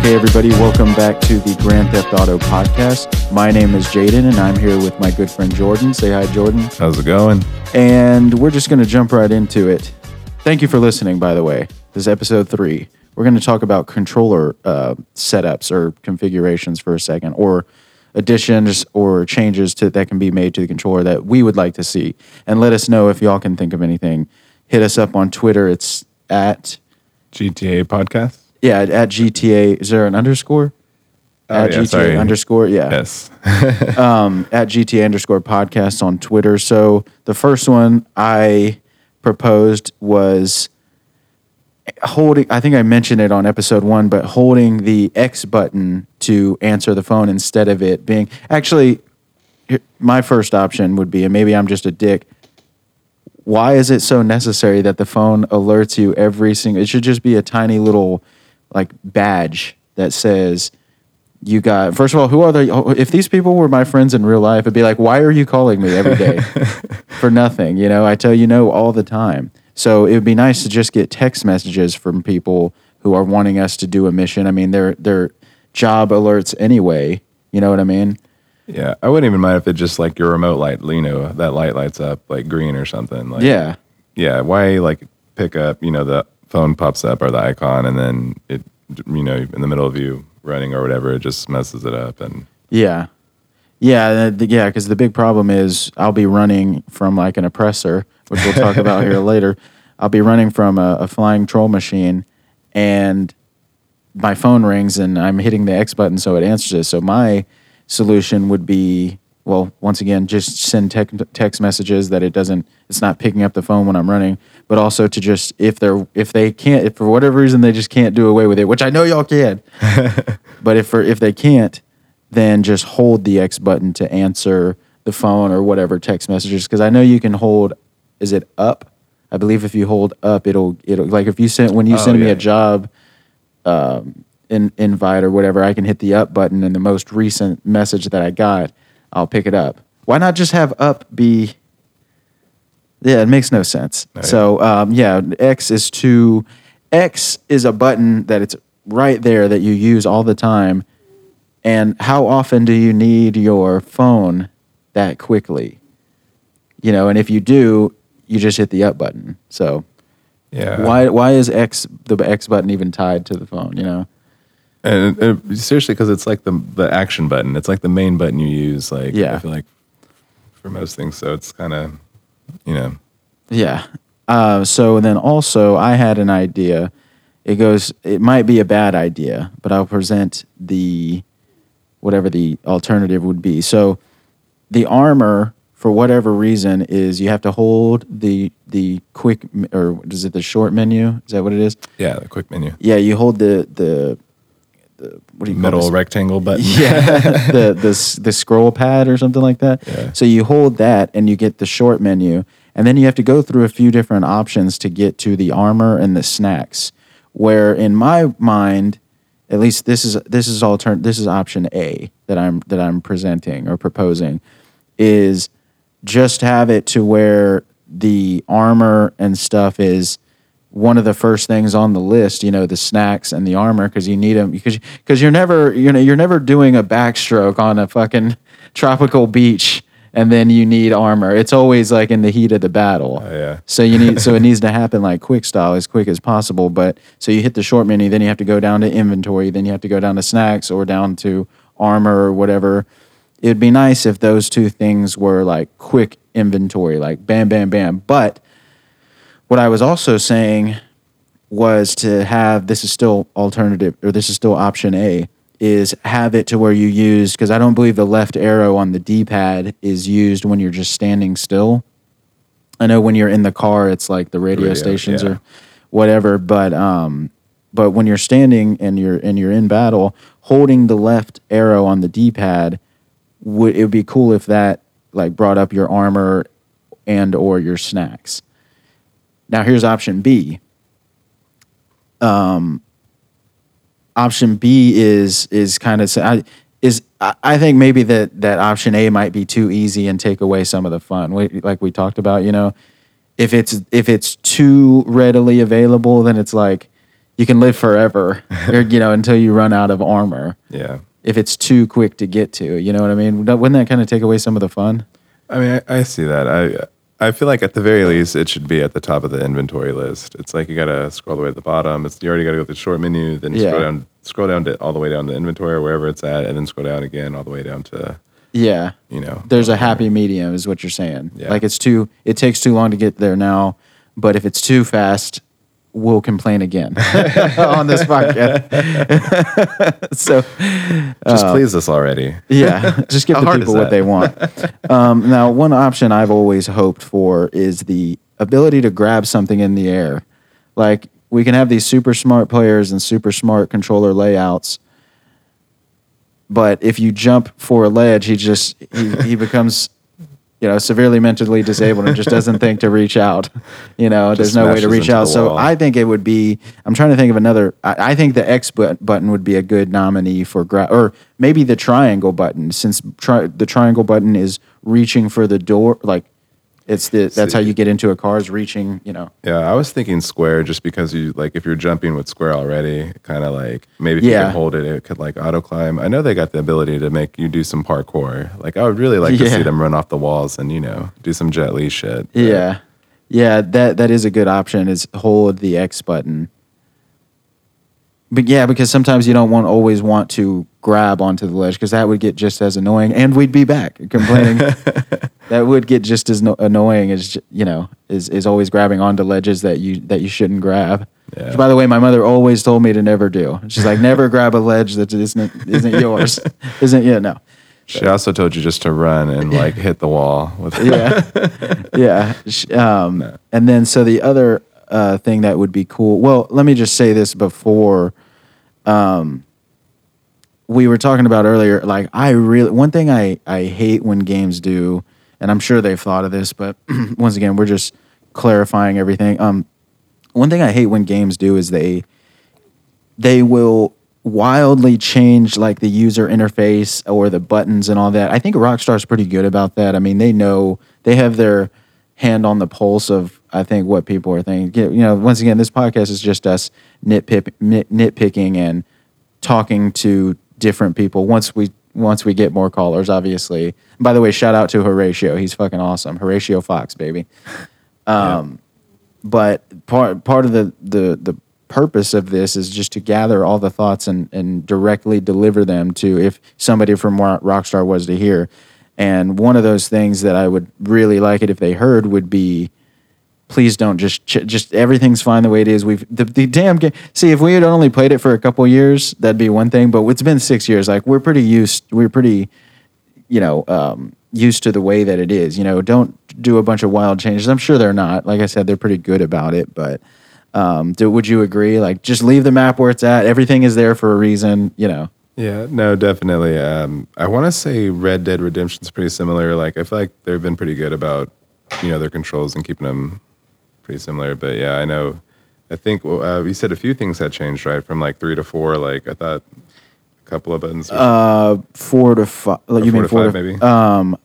Okay, everybody, welcome back to the Grand Theft Auto podcast. My name is Jaiden, and I'm here with my good friend Jordan. Say hi, Jordan. How's it going? And we're just going to jump right into it. Thank you for listening, by the way. This is episode three. We're going to talk about controller uh, setups or configurations for a second, or additions or changes to, that can be made to the controller that we would like to see. And let us know if y'all can think of anything. Hit us up on Twitter. It's at GTA podcast? Yeah at GTA. Is there an underscore? Oh, at yeah, GTA sorry. underscore. Yeah. Yes. um, at GTA underscore podcast on Twitter. So the first one I proposed was holding, I think I mentioned it on episode one, but holding the X button to answer the phone instead of it being actually my first option would be, and maybe I'm just a dick. Why is it so necessary that the phone alerts you every single? It should just be a tiny little like badge that says you got first of all who are they if these people were my friends in real life it'd be like why are you calling me every day for nothing you know i tell you no all the time so it would be nice to just get text messages from people who are wanting us to do a mission i mean they're they're job alerts anyway you know what i mean yeah. I wouldn't even mind if it just like your remote light, you know, that light lights up like green or something. Like, yeah Yeah. Why like pick up, you know, the phone pops up or the icon and then it, you know, in the middle of you running or whatever, it just messes it up. And yeah yeah uh, the, yeah because the big problem is i'll be running from like an oppressor which we'll talk about here later i'll be running from a, a flying troll machine and my phone rings and I'm hitting the X button so it answers it. So my solution would be, well, once again, just send tec- text messages that it doesn't, it's not picking up the phone when I'm running, but also to just if they're if they can't, if for whatever reason they just can't do away with it, which I know y'all can, but if for if they can't, then just hold the X button to answer the phone or whatever text messages because I know you can hold. Is it up? I believe if you hold up, it'll it'll like if you send when you Oh, send me a job um, in, invite or whatever, I can hit the up button and the most recent message that I got, I'll pick it up. Why not just have up be? Yeah, it makes no sense. Right. So um, yeah, X is to X is a button that it's right there that you use all the time. And how often do you need your phone that quickly? You know, and if you do, you just hit the up button. So yeah. why why is X the X button even tied to the phone? You know. And, and seriously, because it's like the the action button. It's like the main button you use. Like, Yeah. I feel like for most things. So it's kind of, you know, Yeah. Uh, so then also, I had an idea. It goes. It might be a bad idea, but I'll present the whatever the alternative would be. So the armor, for whatever reason, is you have to hold the the quick or is it the short menu? Is that what it is? yeah, the quick menu, Yeah, you hold the the, the what do you middle this? rectangle button. yeah the the the scroll pad or something like that. Yeah. So you hold that and you get the short menu, and then you have to go through a few different options to get to the armor and the snacks. Where in my mind, at least this is this is altern this is option A that I'm that I'm presenting or proposing, is just have it to where the armor and stuff is one of the first things on the list, you know, the snacks and the armor because you need them because because you're never you know you're never doing a backstroke on a fucking tropical beach and then you need armor. It's always like in the heat of the battle. Oh, yeah. So you need so it needs to happen like quick style as quick as possible. But so you hit the short menu, then you have to go down to inventory, then you have to go down to snacks or down to armor or whatever. It'd be nice if those two things were like quick inventory, like bam, bam, bam. But what I was also saying was to have this is still alternative or this is still option A is have it to where you use because I don't believe the left arrow on the D-pad is used when you're just standing still. I know when you're in the car it's like the radio, Radio, stations yeah. or whatever, but um but when you're standing and you're and you're in battle, holding the left arrow on the D-pad would it would be cool if that like brought up your armor and or your snacks. Now here's option B. Um, option B is is kind of I, is I I think maybe that that option A might be too easy and take away some of the fun. We- Like we talked about, you know, if it's if it's too readily available, then it's like you can live forever, or, you know, until you run out of armor. Yeah. If it's too quick to get to, you know what I mean? Wouldn't that kind of take away some of the fun? I mean, I, I see that. I I feel like at the very least, it should be at the top of the inventory list. It's like you gotta scroll all the way to the bottom. It's you already gotta go to the short menu, then Yeah. scroll down, scroll down to all the way down to inventory or wherever it's at, and then scroll down again all the way down to Yeah. you know. There's a happy medium, is what you're saying. Yeah. Like it's too, it takes too long to get there now, but if it's too fast, we'll complain again on this podcast. so Just please us already. yeah, just give How the people what they want. Um, now, one option I've always hoped for is the ability to grab something in the air. Like we can have these super smart players and super smart controller layouts, but if you jump for a ledge, he just he, he becomes you know severely mentally disabled and just doesn't think to reach out. You know, there's no way to reach out. So. I think it would be. I'm trying to think of another. I, I think the X button would be a good nominee for grab, or maybe the triangle button, since tri- the triangle button is reaching for the door. Like it's the that's how you get into a car is reaching. You know. Yeah, I was thinking square just because you like if you're jumping with square already, kind of like maybe if you can hold it, it could like auto climb. I know they got the ability to make you do some parkour. Like I would really like to see them run off the walls and you know do some Jet Li shit. But Yeah, yeah. That that is a good option. Is hold the X button. But yeah, because sometimes you don't want always want to grab onto the ledge because that would get just as annoying, and we'd be back complaining. that would get just as no- annoying as you know is is always grabbing onto ledges that you that you shouldn't grab. Yeah. Which, by the way, my mother always told me to never do. She's like, never grab a ledge that isn't isn't yours. isn't yeah no. She also told you just to run and like hit the wall with yeah, yeah. Um, and then so the other uh, thing that would be cool. Well, let me just say this before. Um, we were talking about earlier. Like, I really one thing I I hate when games do, and I'm sure they've thought of this, but once again, we're just clarifying everything. Um, one thing I hate when games do is they they will wildly change like the user interface or the buttons and all that. I think Rockstar's pretty good about that. I mean, they know they have their hand on the pulse of I think what people are thinking. You know, once again, this podcast is just us nitpick, nit, nitpicking and talking to different people. Once we once we get more callers, obviously. By the way, shout out to Horatio. He's fucking awesome. Horatio Fox, baby Um, but part part of the the the purpose of this is just to gather all the thoughts and and directly deliver them to if somebody from Rockstar was to hear. And one of those things that I would really like it if they heard would be please don't just just everything's fine the way it is. We've the, the damn game. See, if we had only played it for a couple years, that'd be one thing. But it's been six years. Like we're pretty used. We're pretty, you know, um, used to the way that it is. You know, don't do a bunch of wild changes. I'm sure they're not. Like I said, they're pretty good about it. But um, do, would you agree? Like just leave the map where it's at. Everything is there for a reason. You know. Yeah, no, definitely. Um, I want to say Red Dead Redemption's pretty similar. Like, I feel like they've been pretty good about, you know, their controls and keeping them pretty similar. But yeah, I know. I think uh, you said a few things had changed, right? From like three to four. Like, I thought a couple of buttons. Uh, four to five. or You mean four five, to maybe? Um,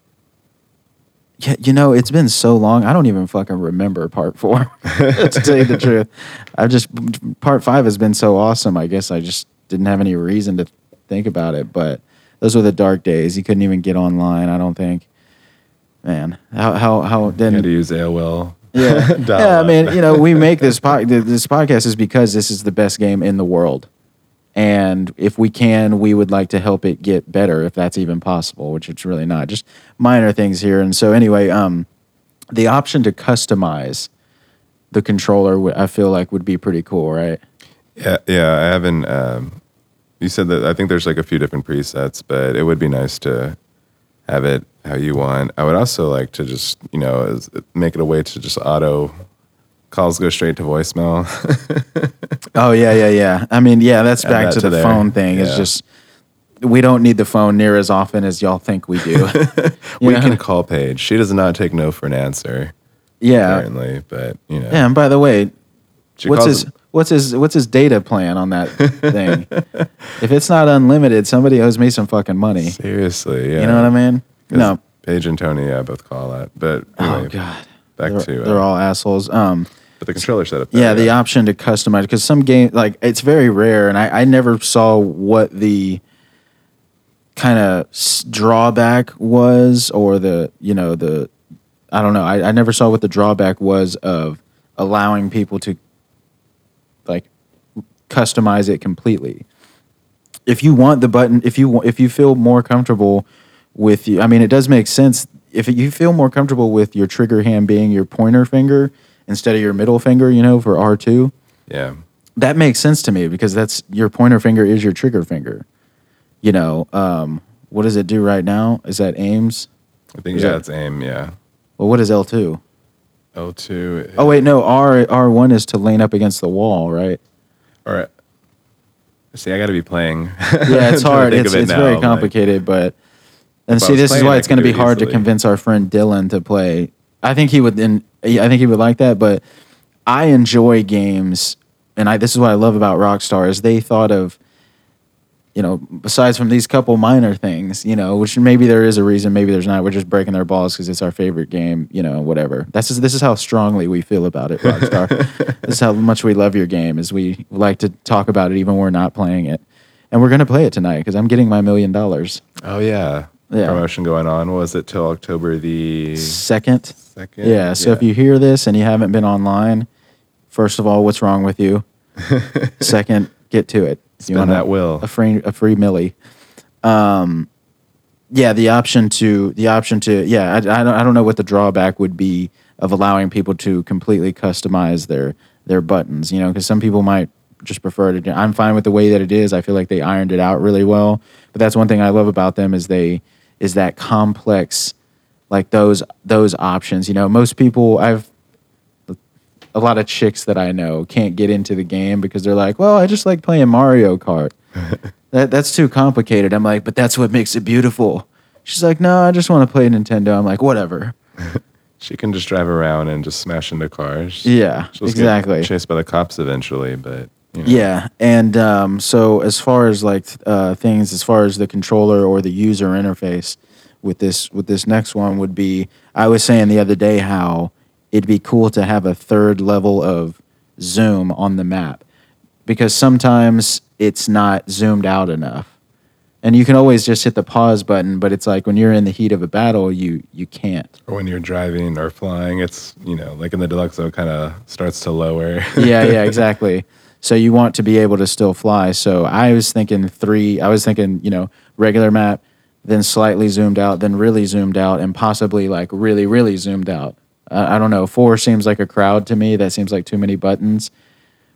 yeah, you know, it's been so long. I don't even fucking remember part four. to tell you the truth, I just part five has been so awesome. I guess I just didn't have any reason to think about it. But those were the dark days. You couldn't even get online. I don't think. Man, how how how you had to use AOL. Yeah, yeah. I mean, you know, we make this pod, this podcast is because this is the best game in the world, and if we can, we would like to help it get better, if that's even possible. Which it's really not. Just minor things here. And so, anyway, um, the option to customize the controller, I feel like would be pretty cool, right? Yeah, yeah. I haven't. Um, you said that I think there's like a few different presets, but it would be nice to have it how you want. I would also like to just you know make it a way to just auto calls go straight to voicemail. Oh yeah, yeah, yeah. I mean, yeah, that's Add back that to to the there. phone thing. It's just we don't need the phone near as often as y'all think we do. We know? can call Paige. She does not take no for an answer. yeah, Apparently, but you know. yeah. And by the way, she what's his what's his what's his data plan on that thing? if it's not unlimited, somebody owes me some fucking money. Seriously, yeah. You know what I mean? No. Paige and Tony, yeah, both call that. But anyway, oh god. back they're, to uh, they're all assholes. Um, But the controller setup. yeah, better, the option to customize because some game like it's very rare, and I, I never saw what the kind of drawback was, or the you know the I don't know. I, I never saw what the drawback was of allowing people to like customize it completely. If you want the button, if you if you feel more comfortable with you, I mean, it does make sense. If you feel more comfortable with your trigger hand being your pointer finger instead of your middle finger, you know, for R two, Yeah. that makes sense to me because that's your pointer finger is your trigger finger. You know, um, what does it do right now? Is that aims? I think Is yeah, that- it's aim. Yeah. Well, what is L two? L two. Oh wait, no. R R one is to lean up against the wall, right? All right. See, I got to be playing. Yeah, it's hard. It's it it's very like- complicated, but and see, this is why it's going to be hard to convince our friend Dylan to play. I think he would. And I think he would like that. But I enjoy games, and I this is what I love about Rockstar is they thought of, you know, besides from these couple minor things, you know, which maybe there is a reason, maybe there's not. We're just breaking their balls because it's our favorite game, you know, whatever. That's just, this is how strongly we feel about it, Rockstar. this is how much we love your game. Is we like to talk about it even when we're not playing it, and we're gonna play it tonight because I'm getting my million dollars. Oh yeah. Yeah. Promotion going on. Was it till October the Second, second? yeah. So if you hear this and you haven't been online, first of all, what's wrong with you? Second, get to it. Spend wanna- that will. a free a free millie. Um, yeah, the option to the option to yeah, I, I don't I don't know what the drawback would be of allowing people to completely customize their their buttons. You know, because some people might just prefer to. I'm fine with the way that it is. I feel like they ironed it out really well. But that's one thing I love about them is they is that complex, like those those options. You know, most people I've a lot of chicks that I know can't get into the game because they're like, well, I just like playing Mario Kart. that that's too complicated. I'm like, but that's what makes it beautiful. She's like, no, I just want to play Nintendo. I'm like, whatever. she can just drive around and just smash into cars. Yeah, exactly. Chased by the cops eventually, but you know. Yeah, and um, so as far as like uh, things, as far as the controller or the user interface with this with this next one would be, I was saying the other day how it'd be cool to have a third level of zoom on the map because sometimes it's not zoomed out enough. And you can always just hit the pause button, but it's like when you're in the heat of a battle, you you can't. Or when you're driving or flying, it's you know like in the deluxe, it kind of starts to lower. yeah, yeah, exactly. So you want to be able to still fly. So I was thinking three. I was thinking, you know, regular map, then slightly zoomed out, then really zoomed out, and possibly like really, really zoomed out. Uh, I don't know. Four seems like a crowd to me. That seems like too many buttons.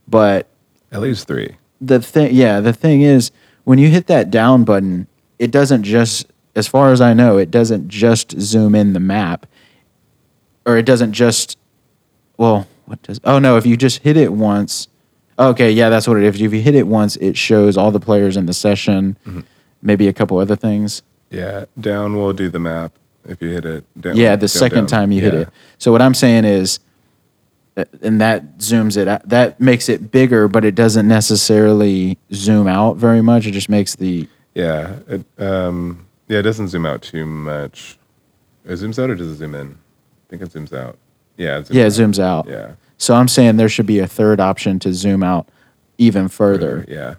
But At least three. the thing, yeah, the thing is, when you hit that down button, it doesn't just, as far as I know, it doesn't just zoom in the map, or it doesn't just, well, what does? Oh no, if you just hit it once, okay, yeah, that's what it is. If you hit it once, it shows all the players in the session, maybe a couple other things. Yeah, down will do the map if you hit it. Down, Yeah, the go second down. time you hit it. So what I'm saying is, uh, and that zooms it. out- That makes it bigger, but it doesn't necessarily zoom out very much. It just makes the Yeah, it, um, yeah, it doesn't zoom out too much. It zooms out or does it zoom in? I think it zooms out. Yeah, it zooms yeah, it out. zooms out. Yeah, So I'm saying there should be a third option to zoom out even further. Yeah,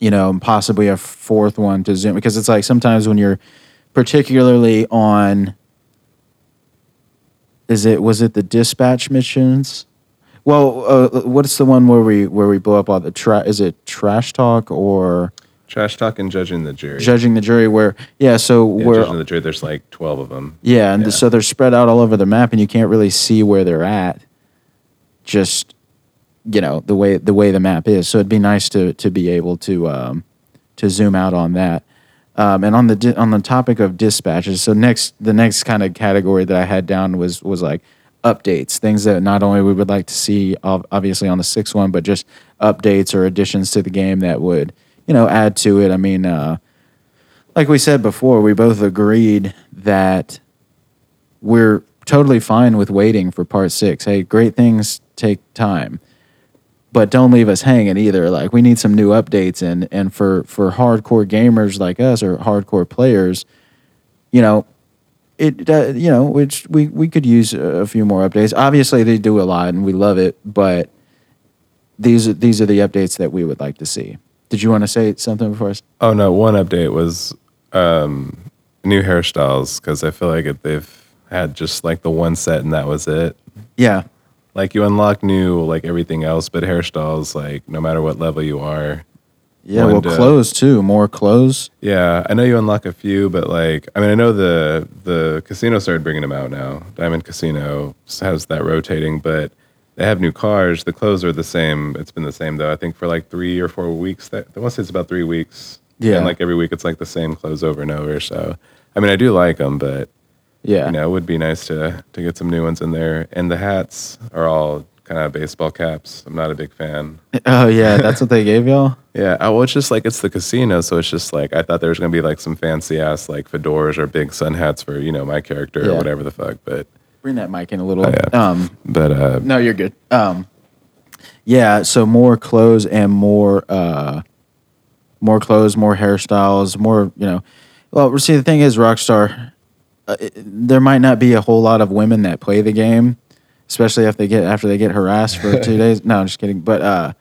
You know, and possibly a fourth one to zoom because it's like sometimes when you're particularly on is it was it the dispatch missions? Well, uh, what's the one where we where we blow up all the tra- is it trash talk or trash talk and judging the jury. judging the jury where yeah so yeah, where judging the jury. There's like twelve of them. Yeah, and Yeah. so they're spread out all over the map, and you can't really see where they're at. Just you know the way the way the map is. So it'd be nice to to be able to um, to zoom out on that. Um, and on the di- on the topic of dispatches, so next the next kind of category that I had down was was like updates, things that not only we would like to see obviously on the sixth one, but just updates or additions to the game that would you know add to it. I mean. Uh, like we said before, we both agreed that we're totally fine with waiting for part six. Hey, great things take time, but don't leave us hanging either. Like we need some new updates, and and for for hardcore gamers like us or hardcore players, you know, it uh, you know which we we could use a, few more updates. Obviously, they do a lot, and we love it, but these are these are the updates that we would like to see. Did you want to say something before us? Oh no, one update was um, new hairstyles because I feel like it, they've had just like the one set and that was it. Yeah, Like you unlock new like everything else, but hairstyles like no matter what level you are. yeah. Well, uh, clothes too. More clothes. Yeah, I know you unlock a few, but like I mean I know the the casino started bringing them out now. Diamond Casino has that rotating, but they have new cars. The clothes are the same. It's been the same though. I think for like three or four weeks. That I want to say it's about three weeks. Yeah. and like every week it's like the same clothes over and over. So I mean I do like them, but Yeah. you know it would be nice to to get some new ones in there. And the hats are all kind of baseball caps. I'm not a big fan. Oh yeah, that's what they gave y'all. Yeah, uh, well, it's just like it's the casino, so it's just like I thought there was gonna be like some fancy ass like fedoras or big sun hats for you know my character Yeah. or whatever the fuck. But Bring that mic in a little. Oh, yeah. Um, but uh, no, you're good. Um, yeah. So more clothes and more, uh, more clothes, more hairstyles, more. You know, well, see, the thing is, Rockstar. Uh, it- there might not be a whole lot of women that play the game, especially if they get after they get harassed for two days. No, I'm just kidding. But uh,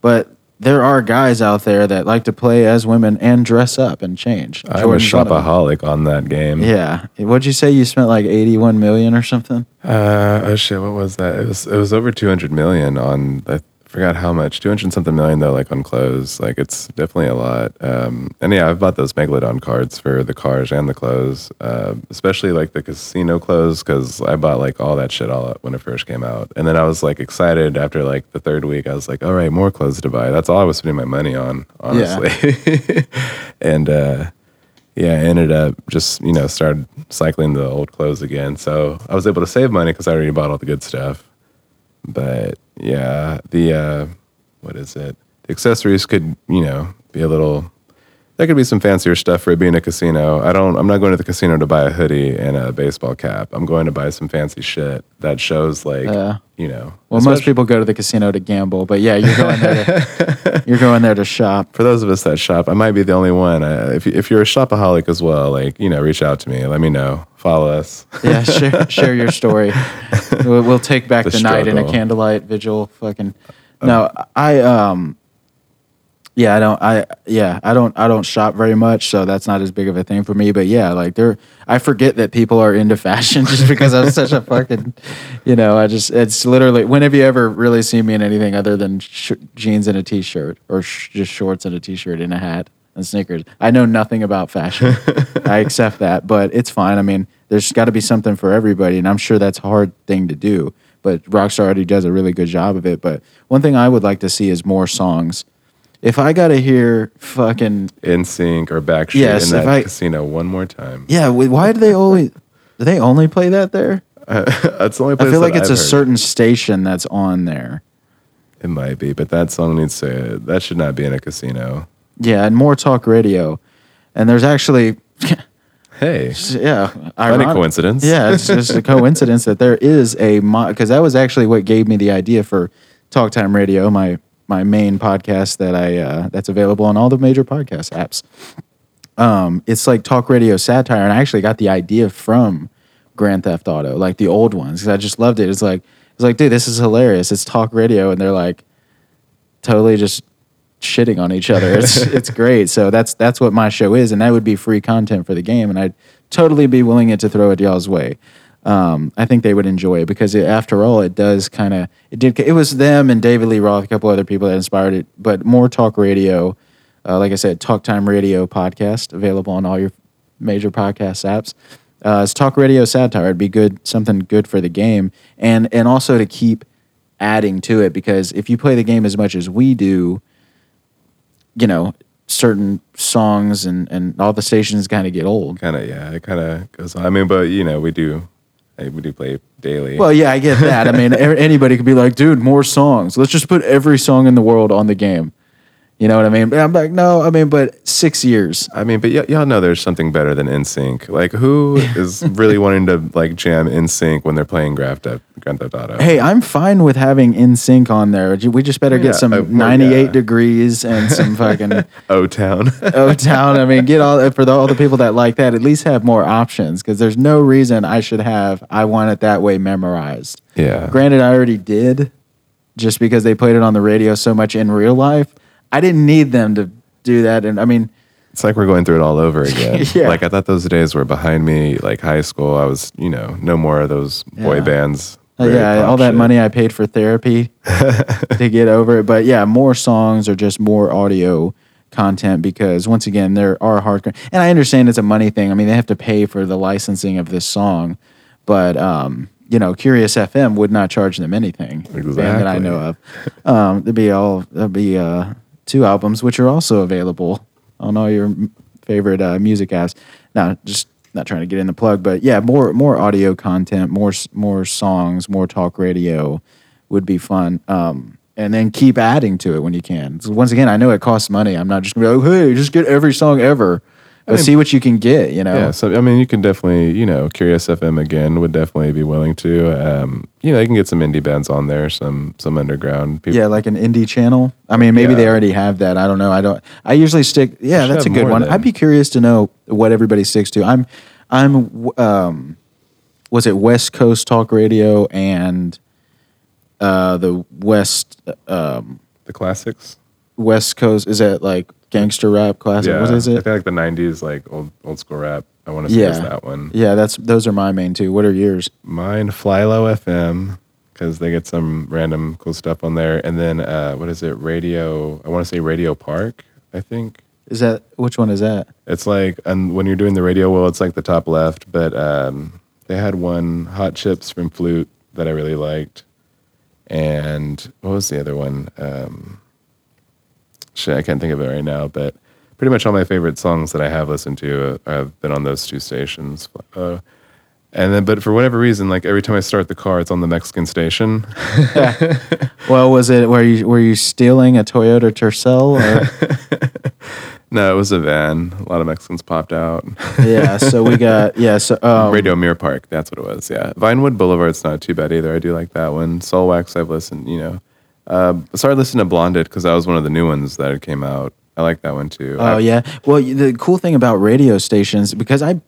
but there are guys out there that like to play as women and dress up and change. I'm a Jordan's one of them. shopaholic on that game. Yeah. What'd you say? You spent like 81 million or something? Uh, oh shit, what was that? It was it was over 200 million on. I forgot how much. 200 something million though, like on clothes. Like it's definitely a lot. Um, and yeah, I've bought those Megalodon cards for the cars and the clothes, uh, especially like the casino clothes because I bought like all that shit all up when it first came out. And then I was like excited after like the third week. I was like, all right, more clothes to buy. That's all I was spending my money on, honestly. and uh, yeah, I ended up just, you know, started cycling the old clothes again. So I was able to save money because I already bought all the good stuff. But yeah, the, uh, what is it? The accessories could, you know, be a little, there could be some fancier stuff for it being a casino. I don't, I'm not going to the casino to buy a hoodie and a baseball cap. I'm going to buy some fancy shit that shows like, Yeah. you know. Well, most especially- people go to the casino to gamble, but yeah, you're going there. To, you're going there to shop. for those of us that shop, I might be the only one. Uh, if, if you're a shopaholic as well, like, you know, reach out to me. Let me know. Follow us. Yeah, share, share your story. We'll, we'll take back the, The night in a struggle. candlelight vigil. Fucking no, I um, yeah, I don't, I yeah, I don't, I don't shop very much, so that's not as big of a thing for me. But yeah, like there, I forget that people are into fashion just because I'm such a fucking, you know, I just it's literally. When have you ever really seen me in anything other than sh- jeans and a t-shirt, or sh- just shorts and a t-shirt and a hat? and sneakers. I know nothing about fashion. I accept that, but it's fine. I mean, there's got to be something for everybody, and I'm sure that's a hard thing to do. But Rockstar already does a really good job of it. But one thing I would like to see is more songs. If I got to hear fucking NSYNC or Backstreet Yes, in if that I- casino one more time. yeah, wh- why do they only do they only play that there? That's the only place I feel that like it's I've a heard. certain station that's on there. It might be, but that song needs to. That should not be in a casino. Yeah, and more talk radio. And there's actually Hey, yeah, funny ironic- coincidence. Yeah, it's just a coincidence that there is a because that was actually what gave me the idea for Talk Time Radio, my my main podcast that I uh, that's available on all the major podcast apps. Um, it's like talk radio satire, and I actually got the idea from Grand Theft Auto, like the old ones, because I just loved it. It's like it's like, dude, this is hilarious. It's talk radio, and they're like totally just shitting on each other. It's it's great. So that's that's what my show is, and that would be free content for the game, and I'd totally be willing it to throw it y'all's way. Um, I think they would enjoy it because it, after all, it does kind of it did. It was them and David Lee Roth, a couple other people that inspired it, but more talk radio. Uh, like I said, Talk Time Radio podcast available on all your major podcast apps. Uh, it's talk radio satire. It'd be good, something good for the game, and and also to keep adding to it because if you play the game as much as we do, you know, certain songs and, and all the stations kind of get old. kind of. Yeah, it kind of goes. on. I mean, but you know, we do. We do play daily. Well, yeah, I get that. I mean, anybody could be like, dude, more songs. Let's just put every song in the world on the game. You know what I mean? But I'm like, no, I mean, but six years. I mean, but y- y'all know there's something better than NSYNC. Like, who is really wanting to like jam NSYNC when they're playing Grand Theft, Grand Theft Auto? Hey, I'm fine with having NSYNC on there. We just better Yeah, get some uh, 98 yeah. degrees and some fucking O Town. O Town. I mean, get all for the, all the people that like that. At least have more options because there's no reason I should have I want it that way memorized. yeah. Granted, I already did, just because they played it on the radio so much in real life. I didn't need them to do that, and I mean, It's like we're going through it all over again. Yeah. Like I thought those days were behind me. Like high school, I was, you know, no more of those boy Yeah. bands. Uh, yeah, all that shit. money I paid for therapy to get over it. But yeah, more songs or just more audio content because once again, there are hardcore. And I understand it's a money thing. I mean, they have to pay for the licensing of this song, but um, you know, Curious FM would not charge them anything. Band that I know of. Um, there'd be all there'd be uh, two albums which are also available on all your favorite uh, music apps. Now, just not trying to get in the plug, but yeah, more more audio content, more more songs, more talk radio would be fun. Um, and then keep adding to it when you can. So once again, I know it costs money. I'm not just gonna be like, hey, just get every song ever. But mean- see what you can get. You know. Yeah, so I mean, you can definitely, you know, Curious FM again would definitely be willing to. Um, you know, you can get some indie bands on there, some some underground people. Yeah, like an indie channel. I mean, maybe they already have that. I don't know. I don't. I usually stick. Yeah, that's a good one. then. I'd be curious to know what everybody sticks to. I'm, I'm. Um, was it West Coast Talk Radio and uh, the West um, the classics. West Coast? Is that like gangster rap classic? Yeah, What is it? I think like the '90s, like old old school rap. I want to say it's Yeah, that one. yeah. That's those are my main two. What are yours? Mine, FlyLo FM, because they get some random cool stuff on there. And then uh, what is it? Radio. I want to say Radio Park. I think Is that which one is that? it's like, and when you're doing the radio, well, it's like the top left. But um, they had one Hot Chips from Flute that I really liked, and what was the other one? Um, shit, I can't think of it right now. But pretty much all my favorite songs that I have listened to uh, have been on those two stations. Uh, and then, but for whatever reason, like every time I start the car, it's on the Mexican station. Well, was it were you were you stealing a Toyota Tercel? No, it was a van. A lot of Mexicans popped out. yeah. So we got yeah. So um, Radio Mirror Park, that's what it was. Yeah, Vinewood Boulevard's not too bad either. I do like that one. Soulwax, I've listened. You know, uh, I started listening to Blonded because that was one of the new ones that came out. I like that one too. Oh I- yeah. Well, the cool thing about radio stations because I'm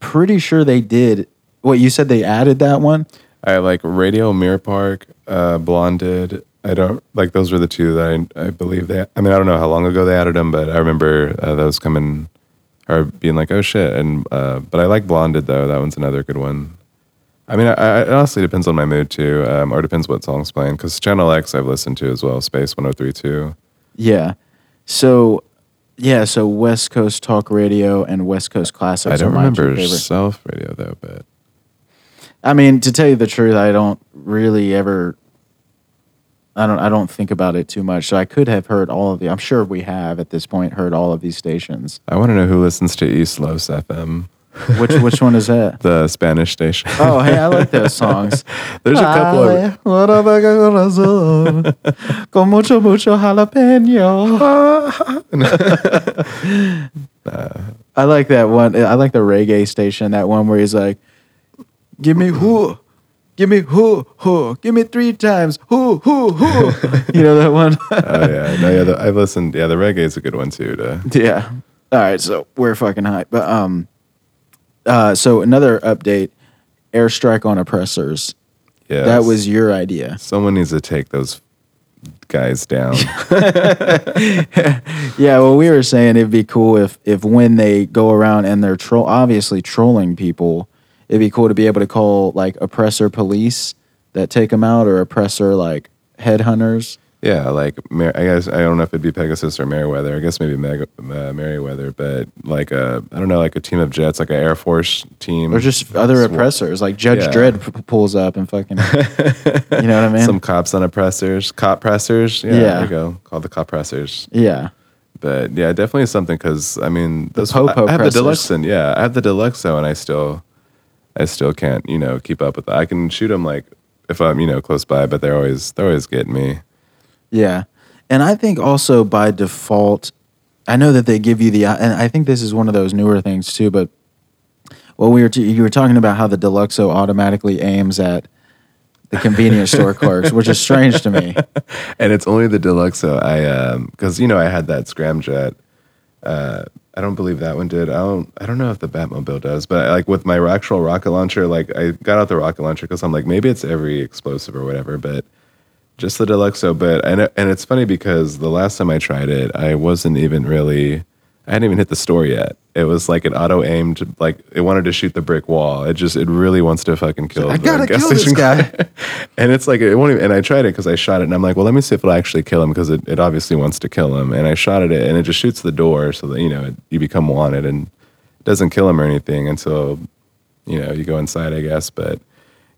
pretty sure they did. What you said they added that one. I like Radio Mirror Park, uh, Blonded. I don't like those were the two that I, I believe they. I mean, I don't know how long ago they added them, but I remember uh, those coming or being like, oh shit. And uh, but I like Blonded though. That one's another good one. I mean, I, I, it honestly depends on my mood too, um, or depends what song's playing. Because Channel X I've listened to as well, Space 103.2. Yeah. So yeah. So West Coast Talk Radio and West Coast Classics. I don't are remember. Self Radio though, but I mean, to tell you the truth, I don't really ever. I don't. I don't think about it too much. So I could have heard all of the. I'm sure we have at this point heard all of these stations. I want to know who listens to East Los FM, Which which one is that? the Spanish station. Oh, hey, I like those songs. There's a couple of. Con mucho, mucho jalapeno. I like that one. I like the reggae station, that one where he's like, give me who, give me who, who, give me three times, who, who, who. you know that one? oh yeah, no, yeah. The, I've listened. Yeah, the reggae is a good one too. To yeah. All right, so we're fucking hype. But um, uh, so another update: airstrike on oppressors. yeah, That was your idea. someone needs to take those guys down. Yeah, well, we were saying it'd be cool if if when they go around and they're troll, obviously trolling people, it'd be cool to be able to call like oppressor police that take them out, or oppressor like headhunters. Yeah, like Mer- I guess I don't know if it'd be Pegasus or Merryweather. I guess maybe Meg- uh, Merryweather, but like a I don't know, like a team of jets, like an Air Force team, Or just other Sw- oppressors, like Judge Yeah. Dredd p- pulls up and fucking, you know what I mean? Some cops on oppressors, cop pressers. Yeah, Yeah. there you go. Called the cop pressers. yeah, But yeah, definitely something because I mean, those po-po I, I have the deluxe, and yeah, I have the deluxo, and I still, I still can't, you know, keep up with. That. I can shoot them like if I'm, you know, close by, but they're always they're always getting me. Yeah. And I think also by default, I know that they give you the, and I think this is one of those newer things too. But well, we were t- you were talking about how the Deluxo automatically aims at the convenience store clerks, which is strange to me. and it's only the Deluxo. I, um, because you know, I had that scramjet. Uh, I don't believe that one did. I don't. I don't know if the Batmobile does, but like with my actual rocket launcher, like I got out the rocket launcher because I'm like maybe it's every explosive or whatever, but just the Deluxo. But and and it's funny because the last time I tried it, I wasn't even really. I hadn't even hit the store yet. It was like it auto aimed, like it wanted to shoot the brick wall. It just, it really wants to fucking kill. I gotta kill this guy. and it's like it won't even, and I tried it because I shot it and I'm like, well, let me see if it'll actually kill him because it, it obviously wants to kill him. And I shot at it and it just shoots the door so that you know it, you become wanted and it doesn't kill him or anything until you know you go inside, I guess. But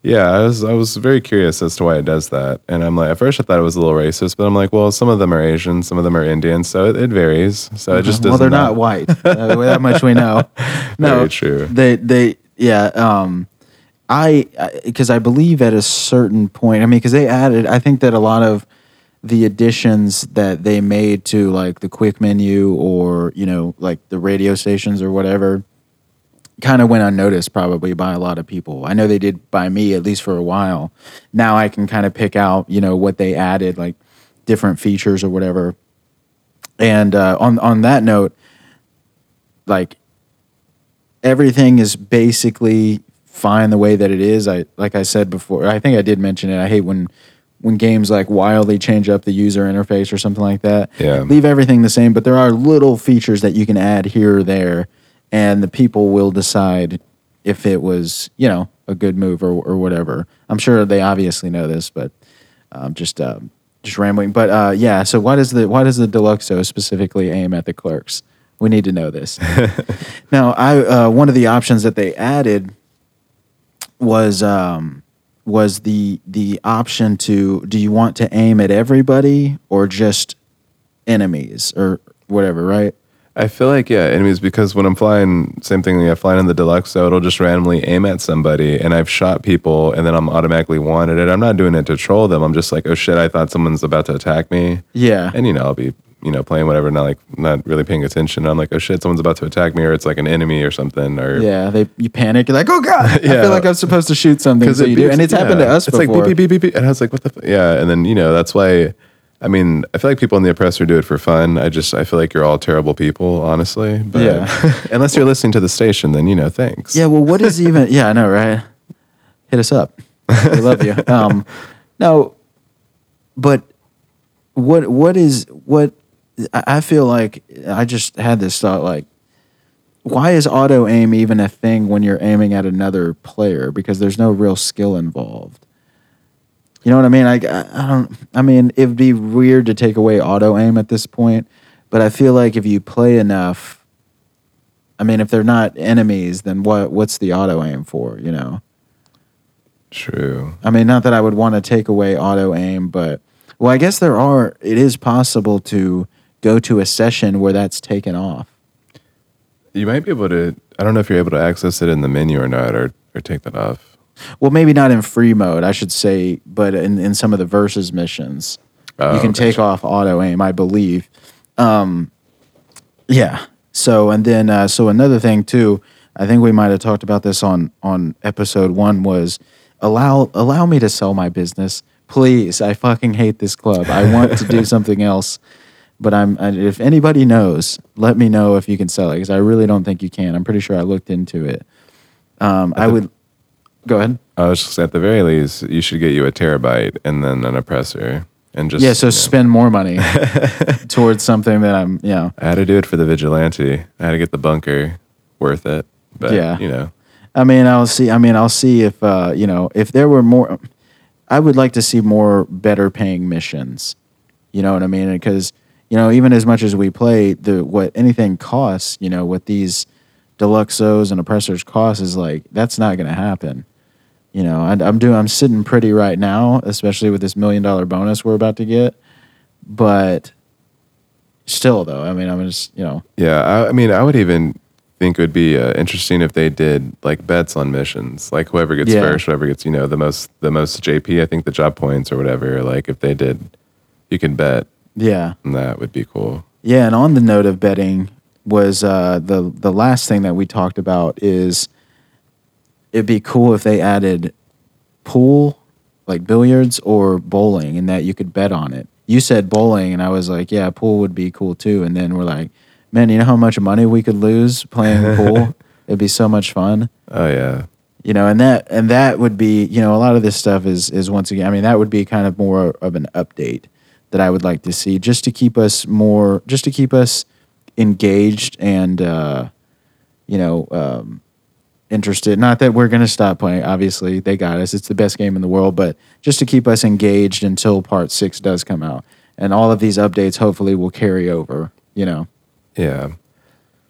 yeah, I was I was very curious as to why it does that. And I'm like, at first I thought it was a little racist, but I'm like, well, some of them are Asian, some of them are Indian, so it, it varies. So it just doesn't. Well, they're not white. Uh, that much we know. No, Very true. They they yeah. Um, I because I, believe at a certain point. I mean, because they added. I think that a lot of the additions that they made to like the quick menu or you know like the radio stations or whatever kind of went unnoticed probably by a lot of people. I know they did by me at least for a while. Now I can kind of pick out, you know, what they added like different features or whatever. And uh, on on that note, like everything is basically fine the way that it is. I like I said before, I think I did mention it. I hate when when games like wildly change up the user interface or something like that. Yeah. Leave everything the same, but there are little features that you can add here or there and the people will decide if it was, you know, a good move or or whatever. I'm sure they obviously know this, but um, just um, just rambling. But uh, yeah, so why does the why does the Deluxo specifically aim at the clerks? We need to know this. now, I uh, one of the options that they added was um, was the the option to do you want to aim at everybody or just enemies or whatever, right? I feel like yeah, enemies because when I'm flying, same thing. Yeah, flying in the deluxe, so it'll just randomly aim at somebody, and I've shot people, and then I'm automatically wanted. And I'm not doing it to troll them. I'm just like, oh shit, I thought someone's about to attack me. Yeah. And you know, I'll be you know playing whatever, not like not really paying attention. I'm like, oh shit, someone's about to attack me, or it's like an enemy or something, or Yeah, they you panic. You're like, oh god, yeah. I feel like I'm supposed to shoot something. So it you do, and it's happened to yeah. us It's before. like beep beep beep beep beep, and I was like, what the? F-? Yeah, and then you know that's why. I mean, I feel like people in the oppressor do it for fun. I just I feel like you're all terrible people, honestly. But Yeah. unless you're listening to the station, then you know, thanks. Yeah, well, what is even? Yeah, I know, right? Hit us up. We love you. Um, no, but what what is what? I I feel like I just had this thought like, why is auto aim even a thing when you're aiming at another player? Because there's no real skill involved. You know what I mean? I, I I don't. I mean, it'd be weird to take away auto aim at this point, but I feel like if you play enough, I mean, if they're not enemies, then what? What's the auto aim for? You know? True. I mean, not that I would want to take away auto aim, but well, I guess there are. It is possible to go to a session where that's taken off. You might be able to. I don't know if you're able to access it in the menu or not, or or take that off. Well, maybe not in free mode, I should say, but in, in some of the versus missions, Oh, you can gotcha. take off auto aim, I believe. Um, yeah. So and then uh, so another thing too, I think we might have talked about this on on episode one was allow allow me to sell my business, please. I fucking hate this club. I want to do something else, but I'm if anybody knows, let me know if you can sell it because I really don't think you can. I'm pretty sure I looked into it. Um, I would go ahead. I was just at the very least, you should get you a Terrorbyte and then an oppressor, and just yeah, so you know. spend more money towards something that I'm, you know. I had to do it for the vigilante. I had to get the bunker, worth it. But Yeah. you know, I mean, I'll see. I mean, I'll see if uh, you know if there were more. I would like to see more better paying missions. You know what I mean? Because you know, even as much as we play, the what anything costs, you know, what these deluxos and oppressors cost is like that's not going to happen. You know, I, I'm doing. I'm sitting pretty right now, especially with this million dollar bonus we're about to get. But still, though, I mean, I'm just you know, yeah. I, I mean, I would even think it would be uh, interesting if they did like bets on missions, like whoever gets Yeah. first, whoever gets you know the most the most JP. I think the job points or whatever. Like if they did, you can bet Yeah. And that would be cool. Yeah, and on the note of betting was uh, the the last thing that we talked about is it'd be cool if they added pool like billiards or bowling and that you could bet on it. You said bowling and I was like, yeah, pool would be cool too. And then we're like, man, you know how much money we could lose playing pool? It'd be so much fun. Oh yeah. You know, and that and that would be, you know, a lot of this stuff is is once again, I mean, that would be kind of more of an update that I would like to see just to keep us more just to keep us engaged and uh you know, um interested. Not that we're going to stop playing. Obviously, they got us. It's the best game in the world, but just to keep us engaged until part 6 does come out. And all of these updates hopefully will carry over, you know. Yeah.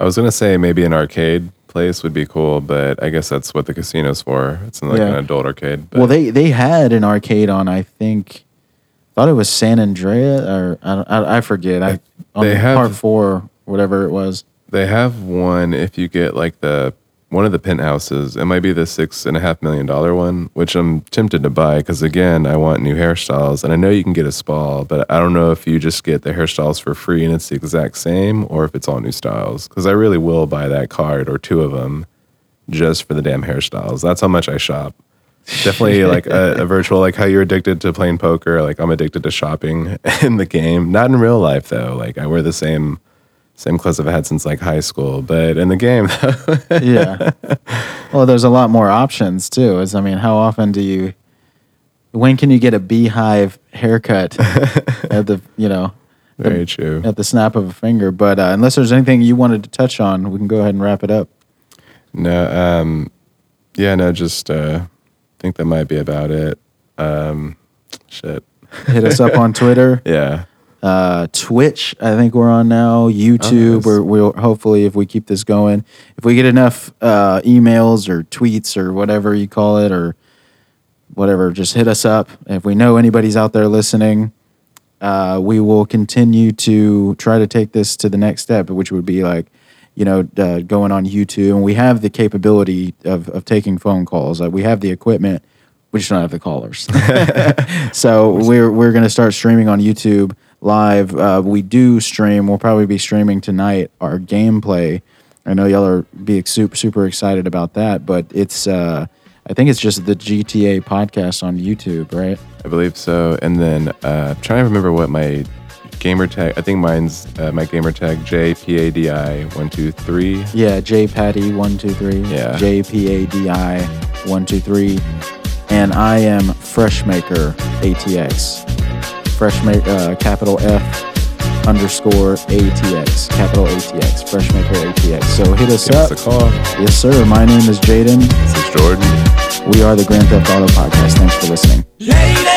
I was gonna say maybe an arcade place would be cool, but I guess that's what the casino's for. It's like Yeah. an adult arcade. But Well, they they had an arcade on. I think thought it was San Andrea or I I, I forget. I on They have- part four, whatever it was. They have one if you get like the one of the penthouses. It might be the six and a half million dollar one, which I'm tempted to buy because again, I want new hairstyles, and I know you can get a spa, but I don't know if you just get the hairstyles for free and it's the exact same, or if it's all new styles. Because I really will buy that card or two of them just for the damn hairstyles. That's how much I shop. Definitely like a, a virtual, like how you're addicted to playing poker. Like I'm addicted to shopping in the game. Not in real life though. Like I wear the same same clothes I've had since like high school, but in the game, Yeah. well, there's a lot more options too. Is I mean, how often do you? When can you get a beehive haircut at the you know very true. at the snap of a finger? But uh, unless there's anything you wanted to touch on, we can go ahead and wrap it up. No, um, yeah, no, just uh, think that might be about it. Um, shit. Hit us up on Twitter. Yeah. Uh, Twitch. I think we're on now. YouTube. nice. We're, we'll hopefully, if we keep this going, if we get enough uh, emails or tweets or whatever you call it, or whatever, just hit us up. If we know anybody's out there listening, uh, we will continue to try to take this to the next step, which would be like, you know, uh, going on YouTube. And we have the capability of, of taking phone calls. Like we have the equipment. We just don't have the callers. so we're we're gonna start streaming on YouTube live. Uh, we do stream. We'll probably be streaming tonight our gameplay. I know y'all are be super super excited about that, but it's uh, I think it's just the GTA podcast on YouTube, right? I believe so. And then uh, I'm trying to remember what my gamer tag. I think mine's uh, my gamer tag JPADI one two three. Yeah, J Patty one two three. Yeah. J P A D I one two three, and I am Freshmaker ATX. Freshmaker uh, capital F underscore ATX capital ATX Freshmaker ATX. So hit us Give up. us a call. Yes, sir. My name is Jaiden. This is Jordan. We are the Grand Theft Auto Podcast. Thanks for listening. Lady,